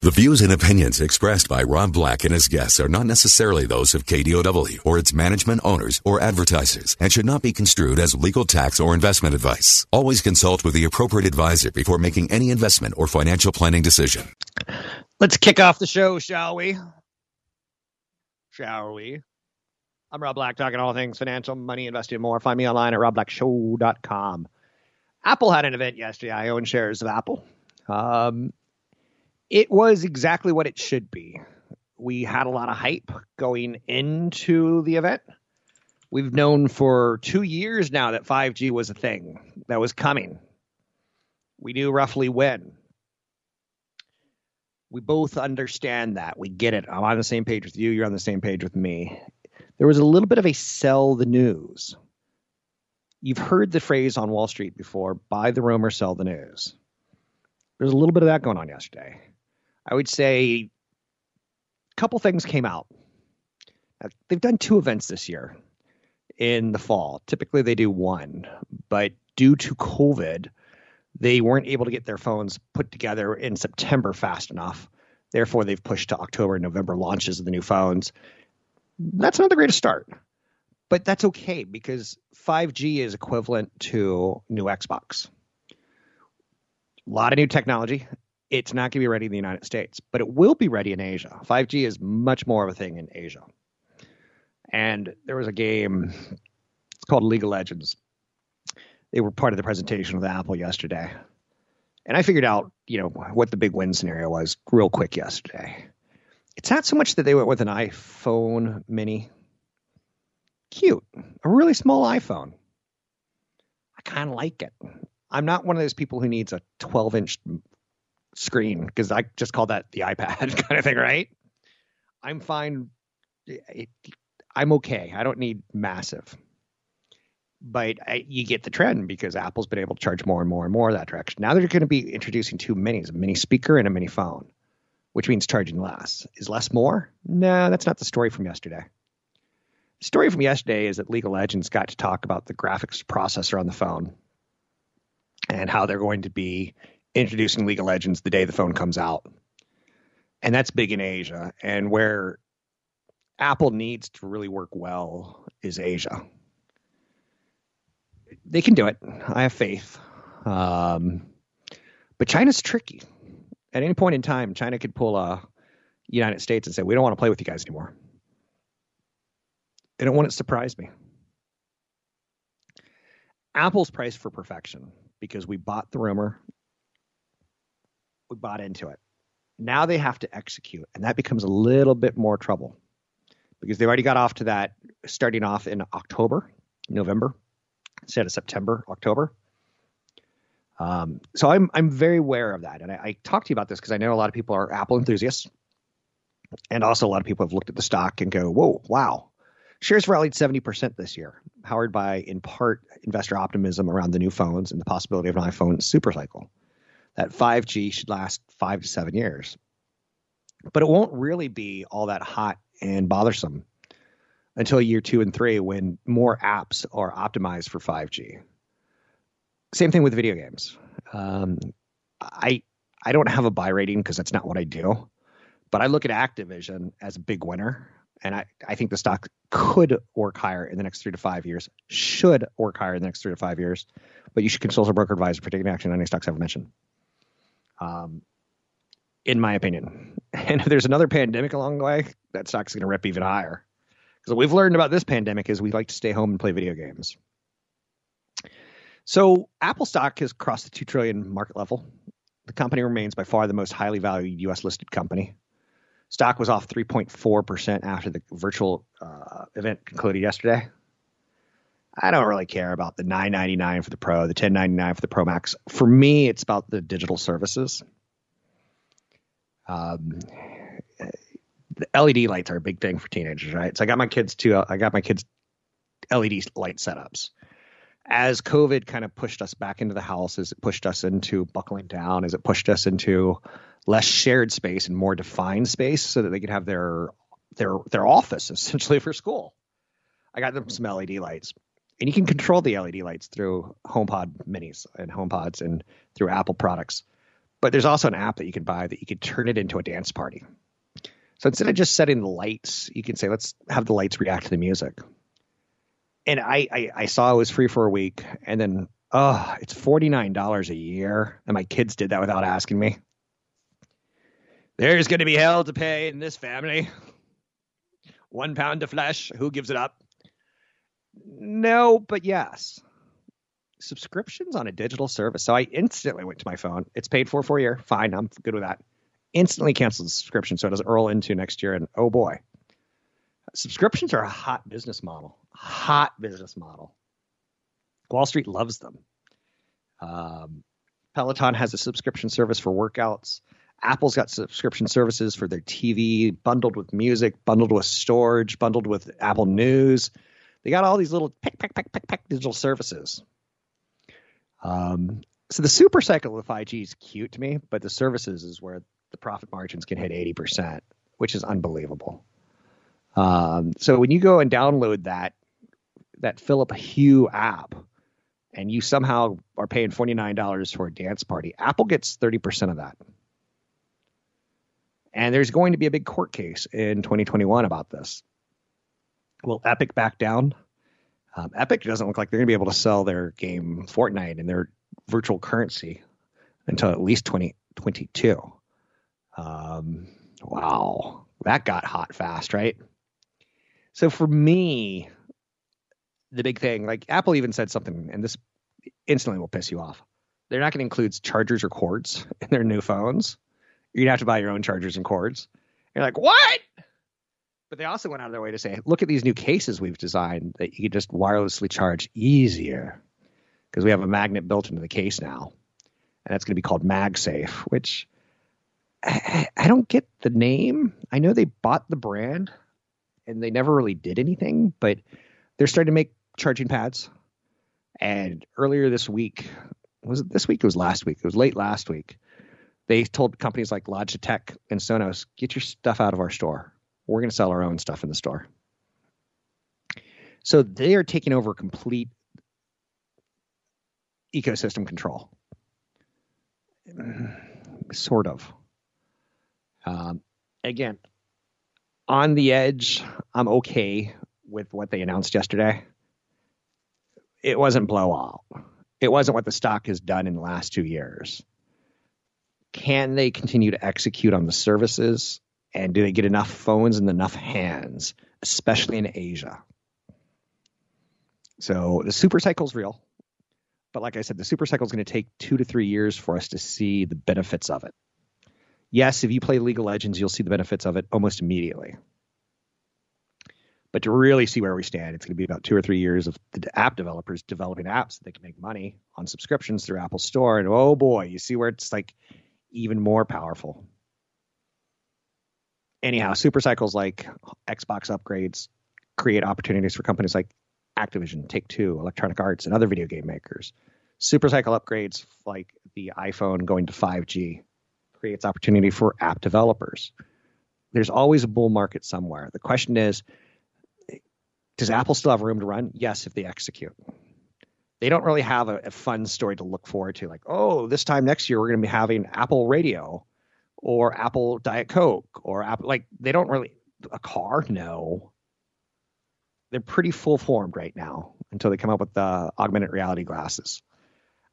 The views and opinions expressed by Rob Black and his guests are not necessarily those of KDOW or its management owners or advertisers and should not be construed as legal tax or investment advice. Always consult with the appropriate advisor before making any investment or financial planning decision. Let's kick off the show, shall we? Shall we? I'm Rob Black, talking all things financial, money, investing, more. Find me online at robblackshow.com. Apple had an event yesterday. I own shares of Apple. Um, it was exactly what it should be. We had a lot of hype going into the event. We've known for two years now that 5G was a thing that was coming. We knew roughly when. We both understand that. We get it. I'm on the same page with you. You're on the same page with me. There was a little bit of a sell the news. You've heard the phrase on Wall Street before buy the rumor, sell the news. There's a little bit of that going on yesterday. I would say a couple things came out. Now, they've done two events this year in the fall. Typically, they do one, but due to COVID, they weren't able to get their phones put together in September fast enough. Therefore, they've pushed to October and November launches of the new phones. That's not the greatest start, but that's okay because 5G is equivalent to new Xbox. A lot of new technology, it's not going to be ready in the United States, but it will be ready in Asia. 5G is much more of a thing in Asia. And there was a game, it's called League of Legends. They were part of the presentation with Apple yesterday. And I figured out, you know, what the big win scenario was real quick yesterday. It's not so much that they went with an iPhone mini. Cute. A really small iPhone. I kind of like it. I'm not one of those people who needs a 12 inch screen because I just call that the iPad kind of thing, right? I'm fine. I'm okay. I don't need massive. But I, you get the trend because Apple's been able to charge more and more and more that direction. Now they're going to be introducing two minis, a mini speaker and a mini phone, which means charging less. Is less more? No, that's not the story from yesterday. The story from yesterday is that League of Legends got to talk about the graphics processor on the phone and how they're going to be introducing League of Legends the day the phone comes out. And that's big in Asia. And where Apple needs to really work well is Asia. They can do it. I have faith. Um, but China's tricky. At any point in time, China could pull a United States and say, "We don't want to play with you guys anymore." They don't want it to surprise me. Apple's priced for perfection because we bought the rumor we bought into it. Now they have to execute, and that becomes a little bit more trouble because they already got off to that starting off in October, November instead of September, October. Um, so I'm I'm very aware of that, and I, I talk to you about this because I know a lot of people are Apple enthusiasts, and also a lot of people have looked at the stock and go, "Whoa, wow!" Shares rallied 70% this year, powered by in part investor optimism around the new phones and the possibility of an iPhone super cycle that 5G should last five to seven years. But it won't really be all that hot and bothersome until year two and three when more apps are optimized for 5G. Same thing with video games. Um, I I don't have a buy rating because that's not what I do, but I look at Activision as a big winner, and I, I think the stock could work higher in the next three to five years, should work higher in the next three to five years, but you should consult a broker advisor for taking action on any stocks I've mentioned um, in my opinion. And if there's another pandemic along the way, that stock's going to rip even higher. Because what we've learned about this pandemic is we like to stay home and play video games. So Apple stock has crossed the two trillion market level. The company remains by far the most highly valued U.S. listed company. Stock was off 3.4 percent after the virtual uh, event concluded yesterday. I don't really care about the 999 for the Pro, the 1099 for the Pro Max. For me, it's about the digital services. Um, the LED lights are a big thing for teenagers, right? So I got my kids to I got my kids LED light setups. As COVID kind of pushed us back into the house, as it pushed us into buckling down, as it pushed us into less shared space and more defined space, so that they could have their their their office essentially for school. I got them some LED lights, and you can control the LED lights through HomePod Minis and HomePods and through Apple products. But there's also an app that you can buy that you can turn it into a dance party. So instead of just setting the lights, you can say, let's have the lights react to the music. And I, I, I saw it was free for a week, and then oh, it's forty nine dollars a year, and my kids did that without asking me. There's going to be hell to pay in this family. One pound of flesh. Who gives it up? No, but yes. Subscriptions on a digital service. So I instantly went to my phone. It's paid for for a year. Fine, I'm good with that. Instantly canceled the subscription so it doesn't roll into next year. And oh boy, subscriptions are a hot business model. Hot business model. Wall Street loves them. Um, Peloton has a subscription service for workouts. Apple's got subscription services for their TV, bundled with music, bundled with storage, bundled with Apple News. They got all these little pick, pick, pick, pick, pick digital services. Um, so the super cycle of 5G is cute to me, but the services is where the profit margins can hit 80%, which is unbelievable. Um, so when you go and download that that Philips Hue app, and you somehow are paying $49 for a dance party, Apple gets 30% of that. And there's going to be a big court case in 2021 about this. Will Epic back down? Um, Epic doesn't look like they're going to be able to sell their game Fortnite and their virtual currency until at least 2022. Um, wow, that got hot fast, right? So for me, the big thing, like Apple even said something, and this instantly will piss you off. They're not going to include chargers or cords in their new phones. You're gonna have to buy your own chargers and cords. You're like, what? But they also went out of their way to say, look at these new cases we've designed that you can just wirelessly charge easier because we have a magnet built into the case now, and that's going to be called MagSafe. Which I, I don't get the name. I know they bought the brand, and they never really did anything, but they're starting to make charging pads. And earlier this week, was it this week? It was last week. It was late last week they told companies like Logitech and Sonos, get your stuff out of our store. We're going to sell our own stuff in the store. So they are taking over complete ecosystem control. Sort of. Um, again, on the edge, I'm okay with what they announced yesterday. It wasn't blowout. It wasn't what the stock has done in the last two years can they continue to execute on the services and do they get enough phones and enough hands, especially in Asia? So the super cycle is real. But like I said, the super cycle is going to take two to three years for us to see the benefits of it. Yes, if you play League of Legends, you'll see the benefits of it almost immediately. But to really see where we stand, it's going to be about two or three years of the app developers developing apps that they can make money on subscriptions through Apple Store. And oh boy, you see where it's like even more powerful. Anyhow, super cycles like Xbox upgrades create opportunities for companies like Activision, Take Two, Electronic Arts, and other video game makers. Super cycle upgrades like the iPhone going to 5G creates opportunity for app developers. There's always a bull market somewhere. The question is, does Apple still have room to run? Yes, if they execute they don't really have a, a, fun story to look forward to. Like, oh, this time next year we're going to be having Apple Radio or Apple Diet Coke or Apple. Like, they don't really a car. No, they're pretty full formed right now until they come up with the augmented reality glasses.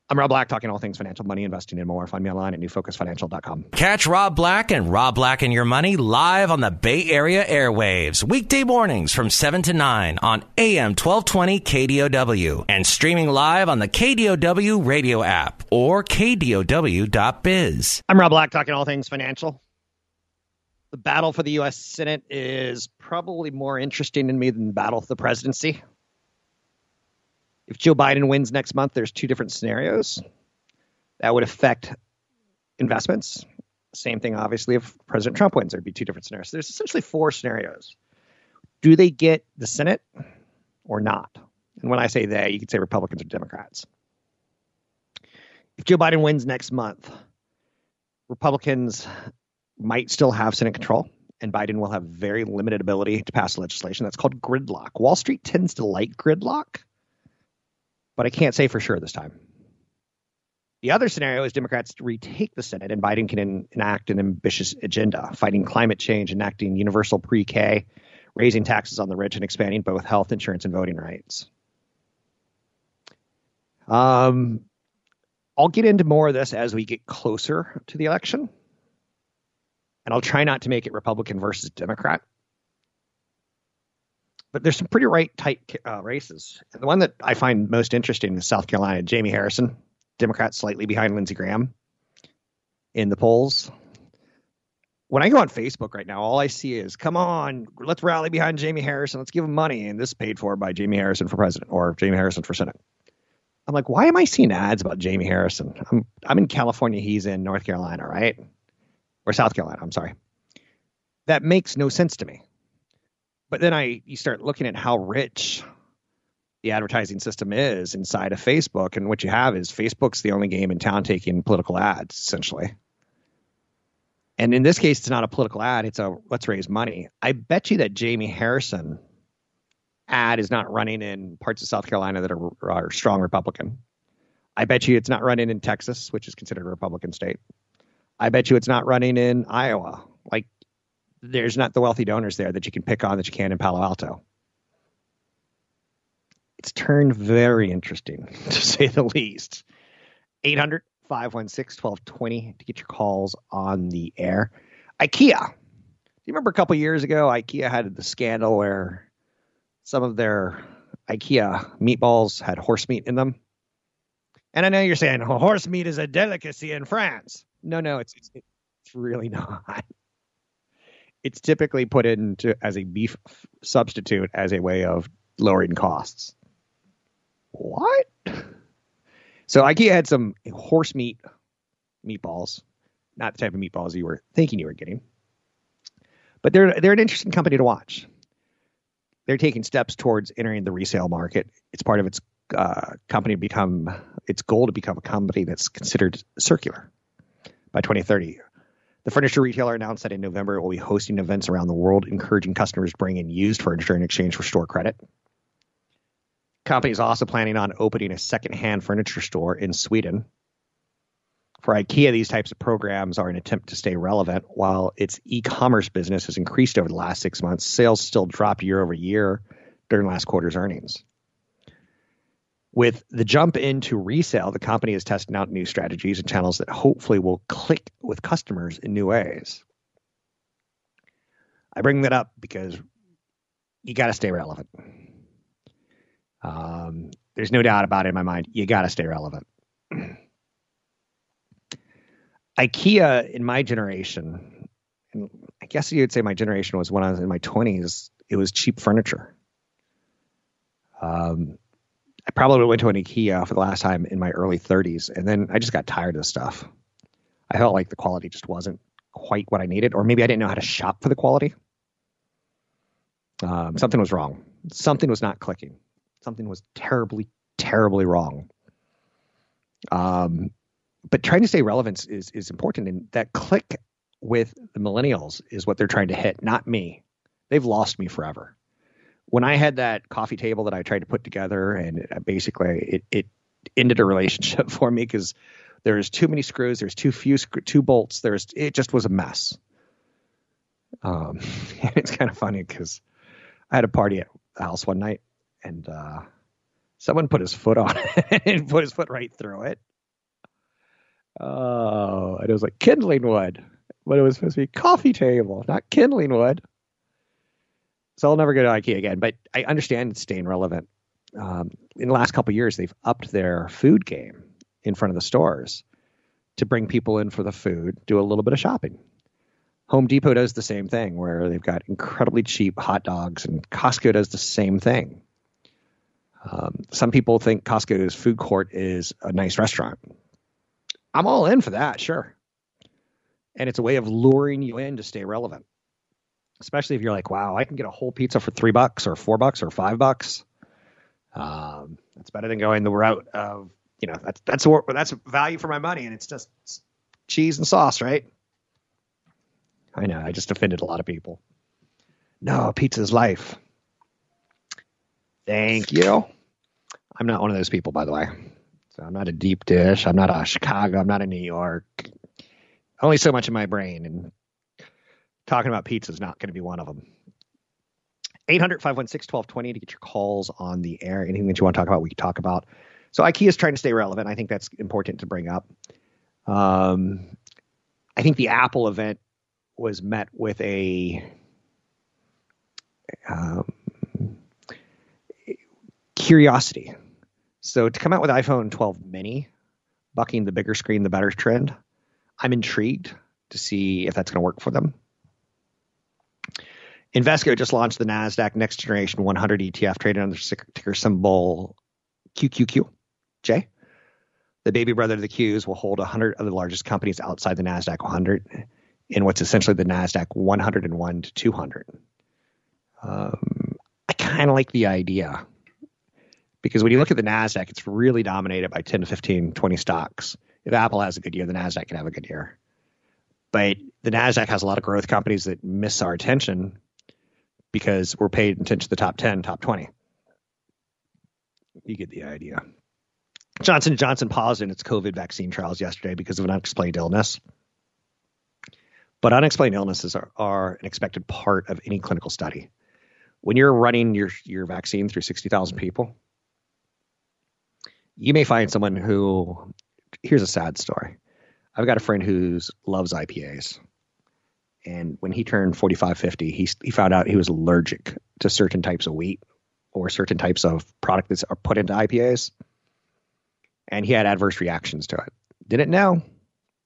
I'm Rob Black, talking all things financial, money, investing, and more. Find me online at newfocusfinancial.com. Catch Rob Black and Rob Black and Your Money live on the Bay Area airwaves, weekday mornings from 7 to 9 on AM 1220 KDOW and streaming live on the KDOW radio app or KDOW.biz. I'm Rob Black, talking all things financial. The battle for the U.S. Senate is probably more interesting to me than the battle for the presidency if Joe Biden wins next month, there's two different scenarios that would affect investments. Same thing, obviously, if President Trump wins, there'd be two different scenarios. There's essentially four scenarios. Do they get the Senate or not? And when I say they, you could say Republicans or Democrats. If Joe Biden wins next month, Republicans might still have Senate control, and Biden will have very limited ability to pass legislation. That's called gridlock. Wall Street tends to like gridlock, but I can't say for sure this time. The other scenario is Democrats retake the Senate and Biden can enact an ambitious agenda, fighting climate change, enacting universal pre K, raising taxes on the rich, and expanding both health insurance and voting rights. Um, I'll get into more of this as we get closer to the election. And I'll try not to make it Republican versus Democrat. But there's some pretty right tight uh, races. And the one that I find most interesting is South Carolina. Jamie Harrison, Democrat, slightly behind Lindsey Graham in the polls. When I go on Facebook right now, all I see is, come on, let's rally behind Jamie Harrison. Let's give him money. And this is paid for by Jamie Harrison for president or Jamie Harrison for Senate. I'm like, why am I seeing ads about Jamie Harrison? I'm I'm in California, he's in North Carolina, right? Or South Carolina, I'm sorry. That makes no sense to me. But then I you start looking at how rich the advertising system is inside of Facebook, and what you have is Facebook's the only game in town taking political ads, essentially. And in this case, it's not a political ad, it's a let's raise money. I bet you that Jamie Harrison ad is not running in parts of South Carolina that are, are strong Republican. I bet you it's not running in Texas, which is considered a Republican state. I bet you it's not running in Iowa. Like, there's not the wealthy donors there that you can pick on that you can in Palo Alto. It's turned very interesting, to say the least. 800 516 1220 to get your calls on the air. IKEA. Do you remember a couple years ago, IKEA had the scandal where some of their IKEA meatballs had horse meat in them. And I know you're saying horse meat is a delicacy in France. No, no, it's it's, it's really not. It's typically put into as a beef substitute as a way of lowering costs. What? So IKEA had some horse meat meatballs, not the type of meatballs you were thinking you were getting. But they're they're an interesting company to watch they're taking steps towards entering the resale market. It's part of its uh, company to become its goal to become a company that's considered circular by 2030. The furniture retailer announced that in November it will be hosting events around the world, encouraging customers to bring in used furniture in exchange for store credit. Company is also planning on opening a secondhand furniture store in Sweden for IKEA, these types of programs are an attempt to stay relevant. While its e commerce business has increased over the last six months, sales still drop year over year during last quarter's earnings. With the jump into resale, the company is testing out new strategies and channels that hopefully will click with customers in new ways. I bring that up because you got to stay relevant. Um, there's no doubt about it in my mind. You got to stay relevant. IKEA in my generation, and I guess you'd say my generation was when I was in my 20s, it was cheap furniture. Um, I probably went to an IKEA for the last time in my early 30s, and then I just got tired of the stuff. I felt like the quality just wasn't quite what I needed, or maybe I didn't know how to shop for the quality. Um, something was wrong. Something was not clicking. Something was terribly, terribly wrong. Um, but trying to stay relevant is is important, and that click with the millennials is what they're trying to hit, not me. They've lost me forever. When I had that coffee table that I tried to put together, and basically it it ended a relationship for me because there's too many screws, there's too few two bolts, there's it just was a mess. Um, it's kind of funny because I had a party at the house one night, and uh, someone put his foot on it and put his foot right through it. Oh, and it was like kindling wood, but it was supposed to be coffee table, not kindling wood. So I'll never go to IKEA again, but I understand it's staying relevant. Um, in the last couple years, they've upped their food game in front of the stores to bring people in for the food, do a little bit of shopping. Home Depot does the same thing, where they've got incredibly cheap hot dogs, and Costco does the same thing. Um, some people think Costco's food court is a nice restaurant. I'm all in for that, sure. and it's a way of luring you in to stay relevant. Especially if you're like, wow, I can get a whole pizza for three bucks or four bucks or five bucks. Um, that's better than going the route of, you know, that's that's that's value for my money, and it's just cheese and sauce, right? I know, I just offended a lot of people. No, pizza's life. Thank you. I'm not one of those people, by the way. So I'm not a deep dish. I'm not a Chicago. I'm not a New York. Only so much in my brain, and talking about pizza is not going to be one of them. 800 516 1220 to get your calls on the air. Anything that you want to talk about, we can talk about. So IKEA is trying to stay relevant. I think that's important to bring up. Um, I think the Apple event was met with a um, curiosity. So to come out with iPhone 12 mini, bucking the bigger screen, the better trend, I'm intrigued to see if that's going to work for them. Invesco just launched the NASDAQ Next Generation 100 ETF traded under ticker symbol QQQ. J. The baby brother of the Qs will hold 100 of the largest companies outside the NASDAQ 100 in what's essentially the NASDAQ 101 to 200. Um, I kind of like the idea because when you look at the NASDAQ, it's really dominated by 10 to 15, 20 stocks. If Apple has a good year, the NASDAQ can have a good year. But the NASDAQ has a lot of growth companies that miss our attention because we're paid attention to the top 10, top 20. You get the idea. Johnson Johnson paused in its COVID vaccine trials yesterday because of an unexplained illness. But unexplained illnesses are, are an expected part of any clinical study. When you're running your, your vaccine through 60,000 people, you may find someone who here's a sad story. I've got a friend who loves IPAs. And when he turned 45, 50, he, he found out he was allergic to certain types of wheat or certain types of product that are put into IPAs. And he had adverse reactions to it. Didn't know,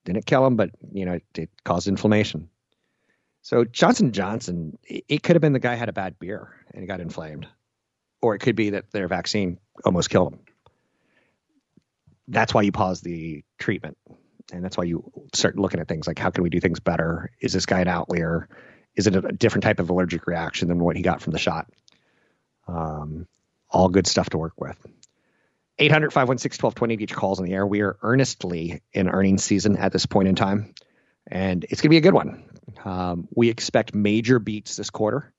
didn't kill him, but you know, it, it caused inflammation. So Johnson Johnson, it, it could have been the guy had a bad beer and he got inflamed, or it could be that their vaccine almost killed him that's why you pause the treatment. And that's why you start looking at things like how can we do things better? Is this guy an outlier? Is it a different type of allergic reaction than what he got from the shot? Um, all good stuff to work with. 800 516 1220 to get your calls on the air. We are earnestly in earnings season at this point in time, and it's going to be a good one. Um, we expect major beats this quarter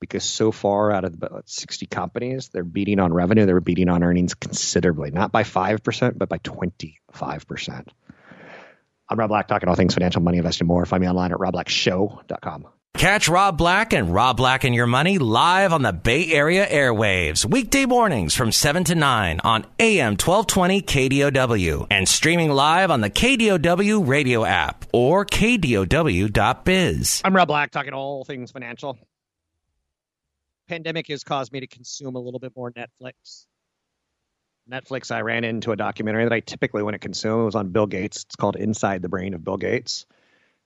because so far out of about 60 companies, they're beating on revenue, they're beating on earnings considerably, not by 5%, but by 25%. I'm Rob Black, talking all things financial, money, investing, more. Find me online at robblackshow.com. Catch Rob Black and Rob Black and Your Money live on the Bay Area airwaves, weekday mornings from 7 to 9 on AM 1220 KDOW and streaming live on the KDOW radio app or KDOW.biz. I'm Rob Black, talking all things financial pandemic has caused me to consume a little bit more Netflix. Netflix, I ran into a documentary that I typically wouldn't consume. It was on Bill Gates. It's called Inside the Brain of Bill Gates.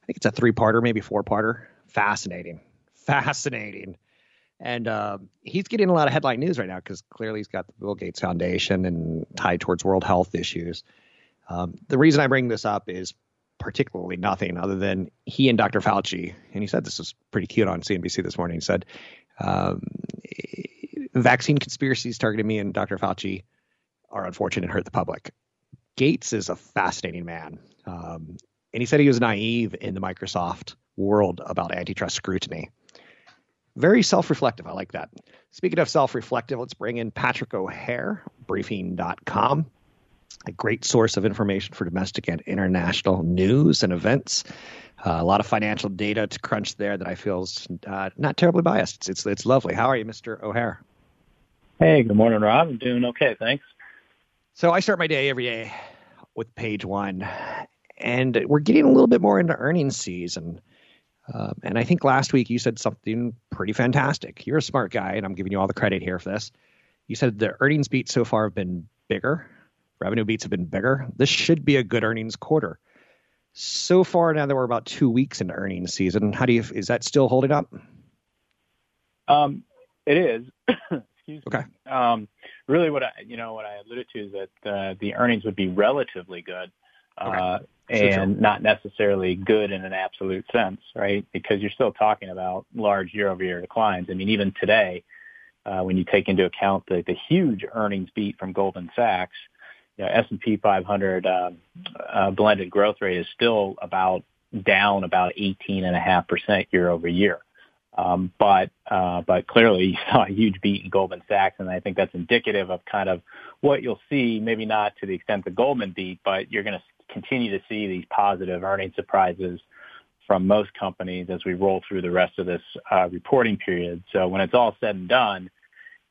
I think it's a three parter, maybe four parter. Fascinating. Fascinating. And uh, he's getting a lot of headline news right now because clearly he's got the Bill Gates Foundation and tied towards world health issues. Um, the reason I bring this up is particularly nothing other than he and Dr. Fauci, and he said this was pretty cute on CNBC this morning. He said um, vaccine conspiracies targeting me and Dr. Fauci are unfortunate and hurt the public. Gates is a fascinating man. Um, and he said he was naive in the Microsoft world about antitrust scrutiny. Very self reflective. I like that. Speaking of self reflective, let's bring in Patrick O'Hare, briefing.com, a great source of information for domestic and international news and events. Uh, a lot of financial data to crunch there that I feel is uh, not terribly biased. It's, it's, it's lovely. How are you, Mr. O'Hare? Hey, good morning, Rob. I'm doing okay, thanks. So I start my day every day with page one, and we're getting a little bit more into earnings season. Um, and I think last week you said something pretty fantastic. You're a smart guy, and I'm giving you all the credit here for this. You said the earnings beats so far have been bigger, revenue beats have been bigger. This should be a good earnings quarter so far now that we're about two weeks into earnings season, how do you is that still holding up? Um, it is. Excuse okay. me. Um, really, what I you know what I alluded to is that uh, the earnings would be relatively good. Okay. Uh, and not necessarily good in an absolute sense, right? Because you're still talking about large year-over-year declines. I mean, even today, uh, when you take into account the, the huge earnings beat from Goldman Sachs, you know, S&P 500 um, uh, blended growth rate is still about down about 18.5% year over year. Um, but uh, but clearly you saw a huge beat in Goldman Sachs, and I think that's indicative of kind of what you'll see. Maybe not to the extent the Goldman beat, but you're going to continue to see these positive earnings surprises from most companies as we roll through the rest of this uh, reporting period. So when it's all said and done,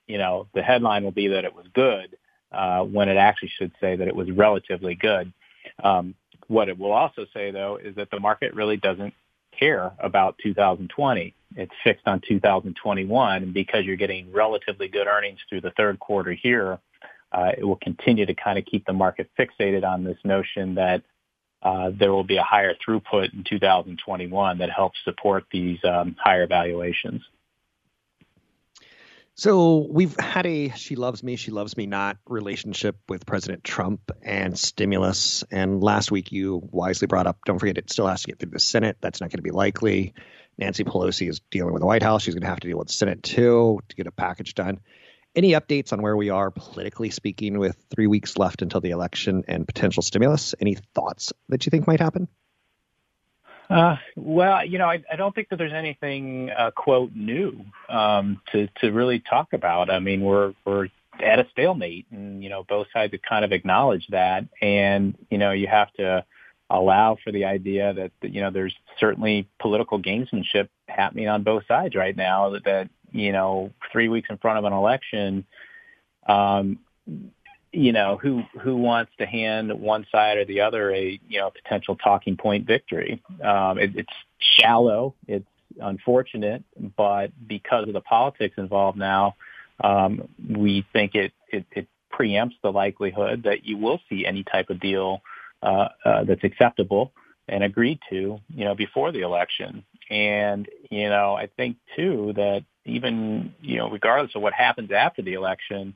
you know the headline will be that it was good, uh, when it actually should say that it was relatively good. Um, what it will also say, though, is that the market really doesn't care about 2020. It's fixed on 2021, and because you're getting relatively good earnings through the third quarter here, uh, it will continue to kind of keep the market fixated on this notion that uh, there will be a higher throughput in 2021 that helps support these um, higher valuations. So we've had a she loves me, she loves me not relationship with President Trump and stimulus. And last week you wisely brought up, don't forget it still has to get through the Senate. That's not going to be likely. Nancy Pelosi is dealing with the White House. She's going to have to deal with the Senate too to get a package done. Any updates on where we are politically speaking with three weeks left until the election and potential stimulus? Any thoughts that you think might happen? Uh, well, you know, I, I don't think that there's anything uh, quote new um, to to really talk about. I mean, we're we're at a stalemate, and you know, both sides have kind of acknowledged that, and you know, you have to allow for the idea that you know there's certainly political gamesmanship happening on both sides right now. That, that you know, three weeks in front of an election, um, you know, who who wants to hand one side or the other a you know potential talking point victory. Um, it, it's shallow. It's unfortunate, but because of the politics involved now, um, we think it, it it preempts the likelihood that you will see any type of deal uh, uh, that's acceptable and agreed to, you know, before the election. And you know, I think too that even you know, regardless of what happens after the election um,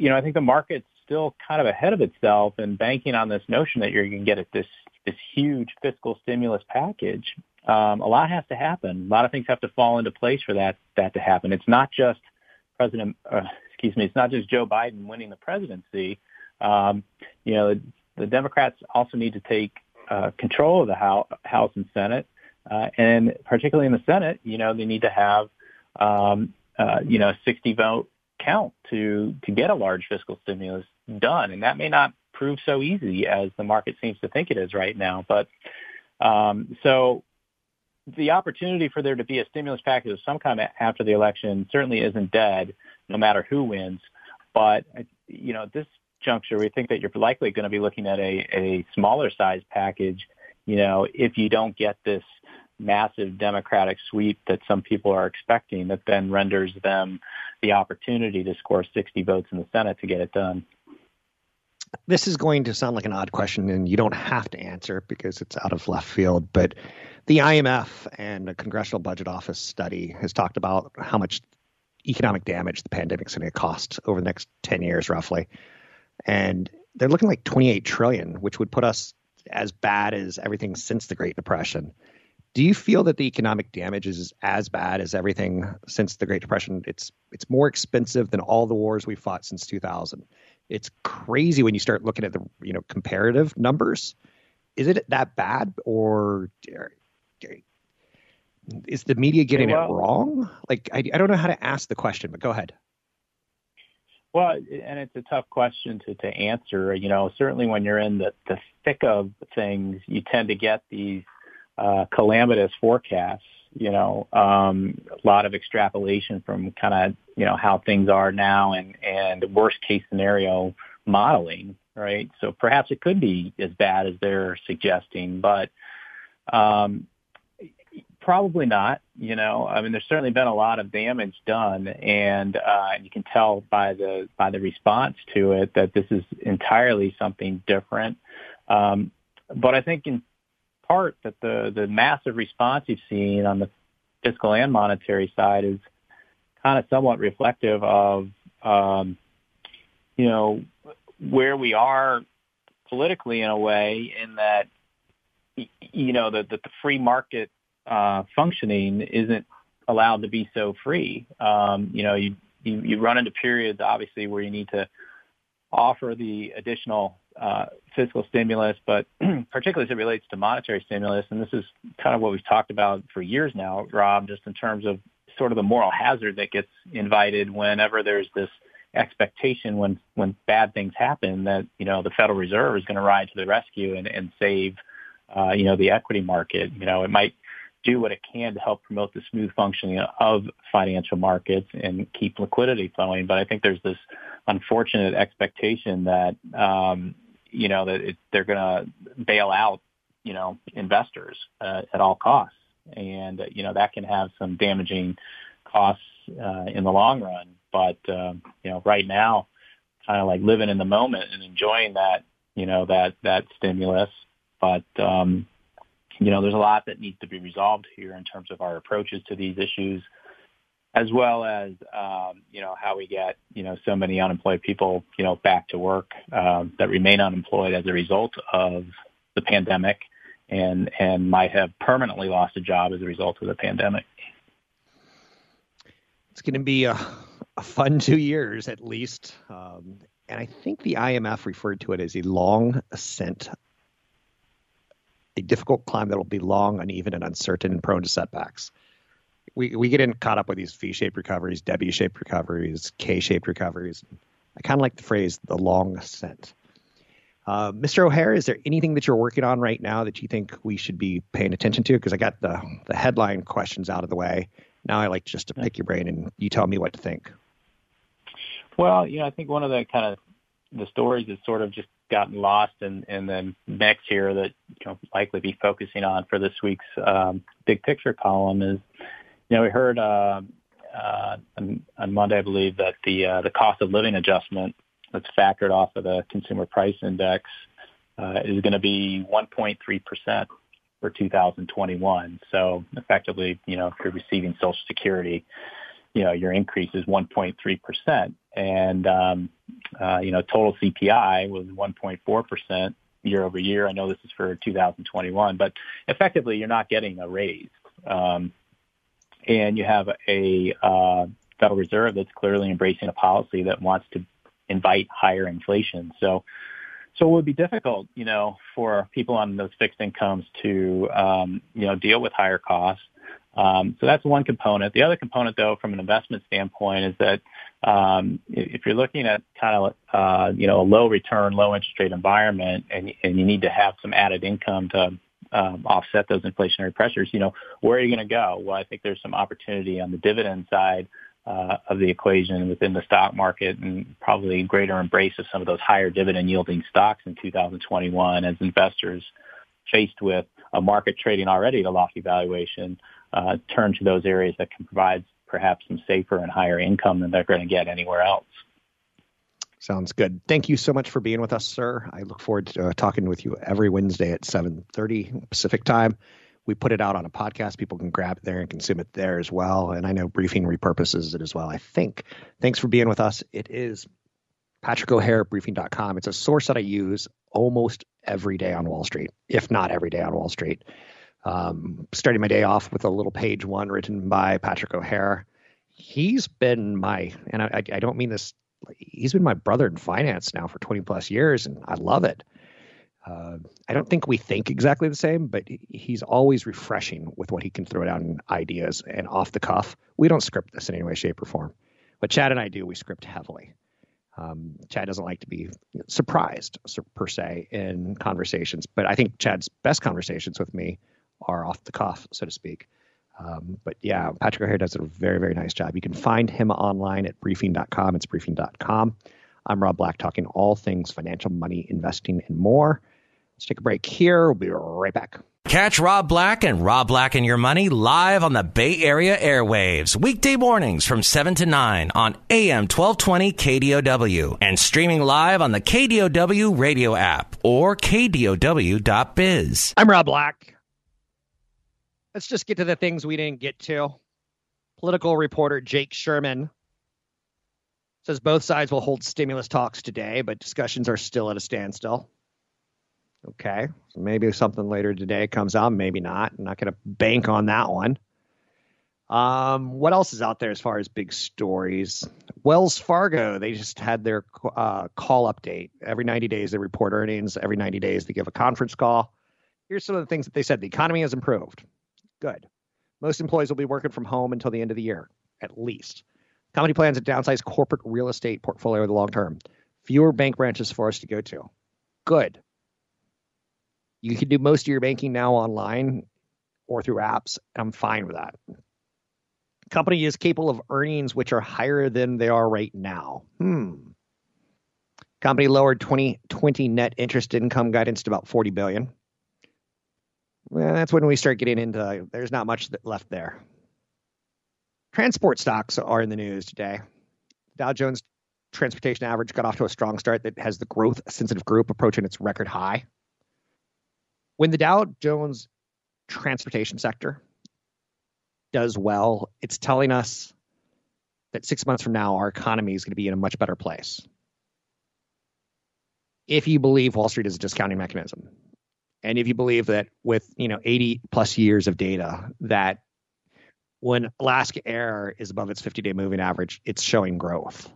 you know, I think the market's still kind of ahead of itself and banking on this notion that you're going to get this this huge fiscal stimulus package. Um, a lot has to happen. A lot of things have to fall into place for that that to happen. It's not just President, uh, excuse me, it's not just Joe Biden winning the presidency. Um, you know, the, Democrats also need to take uh, control of the House, and Senate, uh, and particularly in the Senate, you know, they need to have um, uh, you know, 60 vote count to to get a large fiscal stimulus done, and that may not prove so easy as the market seems to think it is right now. But um, so the opportunity for there to be a stimulus package of some kind after the election certainly isn't dead, no matter who wins. But you know, at this juncture, we think that you're likely going to be looking at a, a smaller size package. You know, if you don't get this massive Democratic sweep that some people are expecting, that then renders them the opportunity to score 60 votes in the Senate to get it done. This is going to sound like an odd question, and you don't have to answer because it's out of left field. But the IMF and the Congressional Budget Office study has talked about how much economic damage the pandemic is going to cost over the next 10 years, roughly. And they're looking like 28 trillion, which would put us as bad as everything since the Great Depression. Do you feel that the economic damage is as bad as everything since the Great Depression? It's it's more expensive than all the wars we fought since 2000. It's crazy when you start looking at the you know comparative numbers. Is it that bad, or is the media getting well, it wrong? Like I, I don't know how to ask the question, but go ahead. Well, and it's a tough question to, to answer. You know, certainly when you're in the, the thick of things, you tend to get these uh, calamitous forecasts. You know, um, a lot of extrapolation from kind of you know how things are now and and worst case scenario modeling, right? So perhaps it could be as bad as they're suggesting, but um, probably not. You know, I mean, there's certainly been a lot of damage done, and uh, you can tell by the by the response to it that this is entirely something different. Um, but I think in part that the the massive response you've seen on the fiscal and monetary side is kind of somewhat reflective of um, you know where we are politically in a way in that you know that the, the free market uh, functioning isn't allowed to be so free. Um, you know, you, you you run into periods obviously where you need to offer the additional fiscal stimulus, but particularly as it relates to monetary stimulus, and this is kind of what we've talked about for years now, Rob, just in terms of sort of the moral hazard that gets invited whenever there's this expectation when when bad things happen that you know the Federal Reserve is going to ride to the rescue and, and save uh, you know the equity market. You know it might do what it can to help promote the smooth functioning of financial markets and keep liquidity flowing. But I think there's this unfortunate expectation that um, you know that it, they're going to bail out you know investors uh, at all costs, and uh, you know that can have some damaging costs uh, in the long run. But uh, you know, right now, kind of like living in the moment and enjoying that you know that that stimulus. But um, you know, there's a lot that needs to be resolved here in terms of our approaches to these issues, as well as um, you know how we get you know so many unemployed people you know back to work um, that remain unemployed as a result of the pandemic, and and might have permanently lost a job as a result of the pandemic. It's going to be a, a fun two years at least. Um, and I think the IMF referred to it as a long ascent a difficult climb that will be long, uneven, and uncertain, and prone to setbacks. We we get in caught up with these V-shaped recoveries, W-shaped recoveries, K-shaped recoveries. I kind of like the phrase "the long ascent." Uh, Mr. O'Hare, is there anything that you're working on right now that you think we should be paying attention to? Because I got the the headline questions out of the way. Now I like just to pick your brain and you tell me what to think. Well, you know, I think one of the kind of the stories is sort of just gotten lost in, in the mix here that you know likely be focusing on for this week's um, big picture column is you know we heard uh, uh, on, on Monday I believe that the uh, the cost of living adjustment that's factored off of the consumer price index is going to be 1.3 percent for 2021. So effectively, you know, if you're receiving Social Security, know, your increase is 1.3 percent and um, uh, you know total CPI was 1.4 percent year over year. I know this is for 2021, but effectively you're not getting a raise, um, and you have a uh, Federal Reserve that's clearly embracing a policy that wants to invite higher inflation. So. So it would be difficult, you know, for people on those fixed incomes to, um, you know, deal with higher costs. Um, so that's one component. The other component, though, from an investment standpoint, is that um, if you're looking at kind of uh, you know a low return, low interest rate environment, and and you need to have some added income to um, offset those inflationary pressures, you know where are you going to go? Well, I think there's some opportunity on the dividend side uh, of the equation within the stock market, and probably greater embrace of some of those higher dividend yielding stocks in 2021 as investors faced with a market trading already at a lofty valuation uh, turn to those areas that can provide perhaps some safer and higher income than they're going to get anywhere else. Sounds good. Thank you so much for being with us, sir. I look forward to uh, talking with you every Wednesday at 7:30 Pacific time. We put it out on a podcast. People can grab it there and consume it there as well. And I know Briefing repurposes it as well. I think. Thanks for being with us. It is Patrick O'Hare, briefing.com. It's a source that I use almost every day on Wall Street, if not every day on Wall Street. Um, starting my day off with a little page one written by Patrick O'Hare. He's been my, and I, I don't mean this, he's been my brother in finance now for 20 plus years, and I love it. Uh, I don't think we think exactly the same, but he's always refreshing with what he can throw down in ideas and off the cuff. We don't script this in any way, shape, or form. What Chad and I do, we script heavily. Um, Chad doesn't like to be surprised per se in conversations, but I think Chad's best conversations with me are off the cuff, so to speak. Um, but yeah, Patrick O'Hare does a very, very nice job. You can find him online at briefing.com. It's briefing.com. I'm Rob Black, talking all things financial, money, investing, and more. Let's take a break here. We'll be right back. Catch Rob Black and Rob Black and Your Money live on the Bay Area airwaves, weekday mornings from 7 to 9 on AM 1220 KDOW and streaming live on the KDOW radio app or KDOW.biz. I'm Rob Black let's just get to the things we didn't get to. Political reporter Jake Sherman says both sides will hold stimulus talks today, but discussions are still at a standstill. Okay, so maybe something later today comes out, maybe not. I'm not going to bank on that one. Um, what else is out there as far as big stories? Wells Fargo, they just had their uh, call update. Every 90 days, they report earnings. Every 90 days, they give a conference call. Here's some of the things that they said the economy has improved. Good. Most employees will be working from home until the end of the year, at least. Company plans to downsize corporate real estate portfolio in the long term. Fewer bank branches for us to go to. Good. You can do most of your banking now online or through apps. I'm fine with that. Company is capable of earnings which are higher than they are right now. Hmm. Company lowered 2020 net interest income guidance to about 40 billion. Well, that's when we start getting into there's not much left there. Transport stocks are in the news today. Dow Jones Transportation Average got off to a strong start that has the growth sensitive group approaching its record high. When the Dow Jones transportation sector does well, it's telling us that six months from now, our economy is going to be in a much better place. If you believe Wall Street is a discounting mechanism, and if you believe that with you know 80 plus years of data that when Alaska Air is above its 50 day moving average, it's showing growth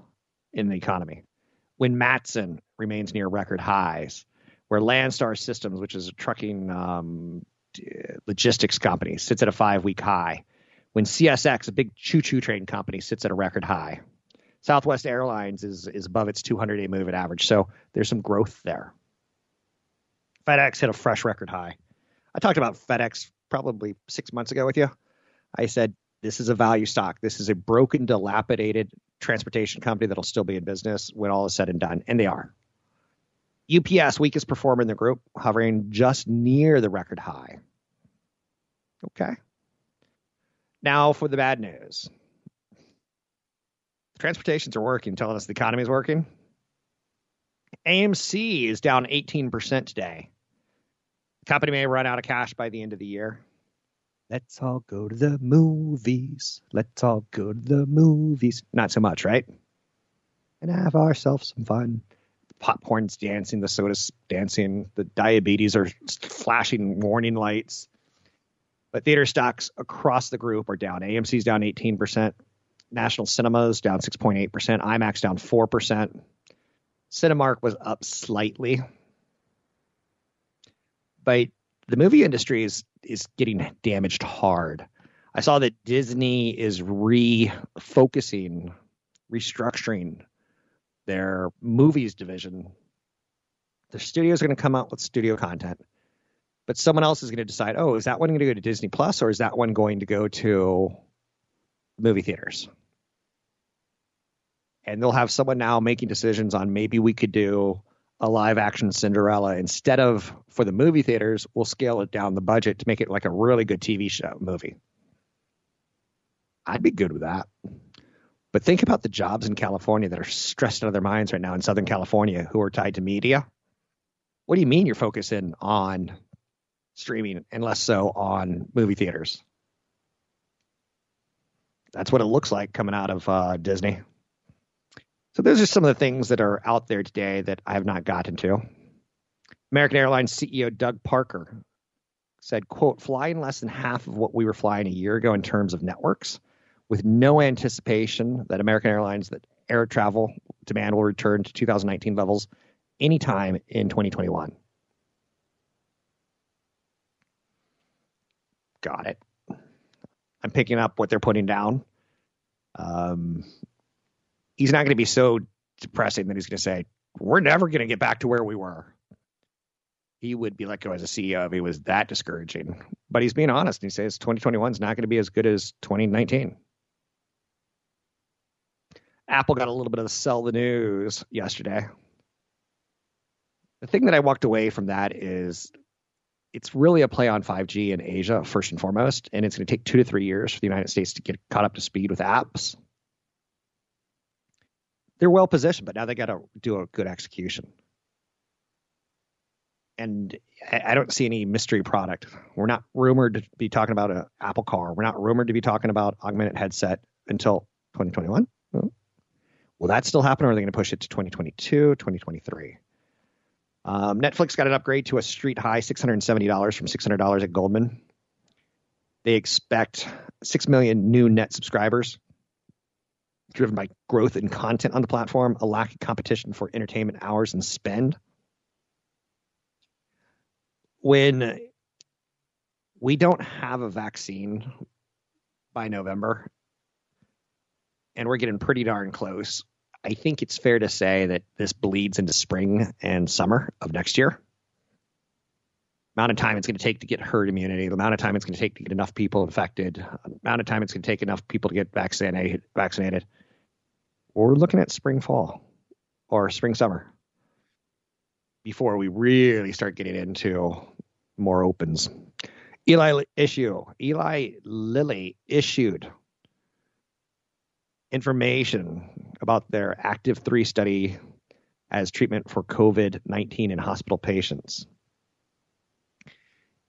in the economy. When Matson remains near record highs, where Landstar Systems, which is a trucking um, logistics company, sits at a five week high, when CSX, a big choo choo train company, sits at a record high. Southwest Airlines is, is above its 200 day moving average. So there's some growth there. FedEx hit a fresh record high. I talked about FedEx probably six months ago with you. I said, this is a value stock. This is a broken, dilapidated transportation company that'll still be in business when all is said and done. And they are. UPS, weakest performer in the group, hovering just near the record high. Okay. Now for the bad news. The Transportations are working, telling us the economy is working. AMC is down 18% today. The company may run out of cash by the end of the year. Let's all go to the movies. Let's all go to the movies. Not so much, right? And have ourselves some fun. Popcorn's dancing, the soda's dancing, the diabetes are flashing warning lights. But theater stocks across the group are down. AMC's down 18%. National Cinemas down 6.8%. IMAX down 4%. Cinemark was up slightly. But the movie industry is is getting damaged hard. I saw that Disney is refocusing, restructuring their movies division. The studios are going to come out with studio content, but someone else is going to decide, oh, is that one going to go to Disney Plus or is that one going to go to movie theaters? And they'll have someone now making decisions on maybe we could do a live action Cinderella instead of for the movie theaters, we'll scale it down the budget to make it like a really good TV show movie. I'd be good with that. But think about the jobs in California that are stressed out of their minds right now in Southern California who are tied to media. What do you mean you're focusing on streaming and less so on movie theaters? That's what it looks like coming out of uh, Disney. So those are some of the things that are out there today that I have not gotten to. American Airlines CEO Doug Parker said, quote, flying less than half of what we were flying a year ago in terms of networks, with no anticipation that American Airlines that air travel demand will return to 2019 levels anytime in 2021. Got it. I'm picking up what they're putting down. Um, he's not going to be so depressing that he's going to say, we're never going to get back to where we were. He would be let go as a CEO if he was that discouraging. But he's being honest. And he says 2021 is not going to be as good as 2019. Apple got a little bit of the sell the news yesterday. The thing that I walked away from that is it's really a play on 5G in Asia, first and foremost. And it's going to take two to three years for the United States to get caught up to speed with apps they're well positioned, but now they got to do a good execution. And I don't see any mystery product. We're not rumored to be talking about an Apple car. We're not rumored to be talking about augmented headset until 2021. Will that still happen, or are they going to push it to 2022, 2023? Um, Netflix got an upgrade to a street high $670 from $600 at Goldman. They expect 6 million new net subscribers, driven by growth in content on the platform, a lack of competition for entertainment hours and spend. When we don't have a vaccine by November, and we're getting pretty darn close, I think it's fair to say that this bleeds into spring and summer of next year amount of time it's going to take to get herd immunity, the amount of time it's going to take to get enough people infected, amount of time it's going to take enough people to get vaccinated. Vaccinated. We're looking at spring, fall, or spring, summer before we really start getting into more opens. Eli issue. Eli Lilly issued information about their active three study as treatment for COVID 19 in hospital patients.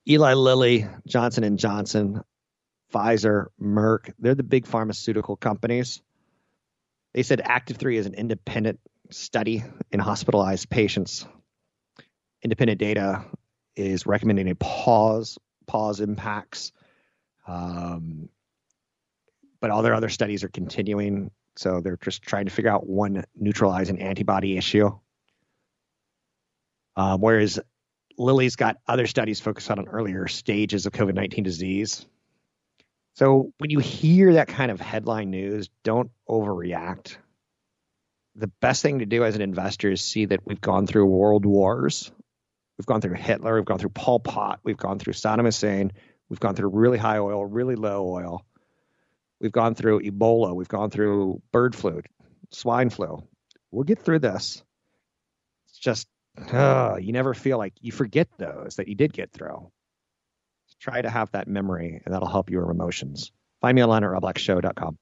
Eli Lilly, Johnson and Johnson, Pfizer, Merck, they're the big pharmaceutical companies. They said Active 3 is an independent study in hospitalized patients. Independent data is recommending a pause, pause impacts. Um, but all their other studies are continuing. So they're just trying to figure out one neutralizing antibody issue. Um, whereas Lilly's got other studies focused on earlier stages of COVID 19 disease. So when you hear that kind of headline news, don't overreact. The best thing to do as an investor is see that we've gone through world wars. We've gone through Hitler, we've gone through Pol Pot, we've gone through Saddam Hussein, we've gone through really high oil, really low oil. We've gone through Ebola, we've gone through bird flu, swine flu. We'll get through this. It's just uh, you never feel like you forget those that you did get through. Try to have that memory, and that'll help your emotions. Find me online at robblackshow.com.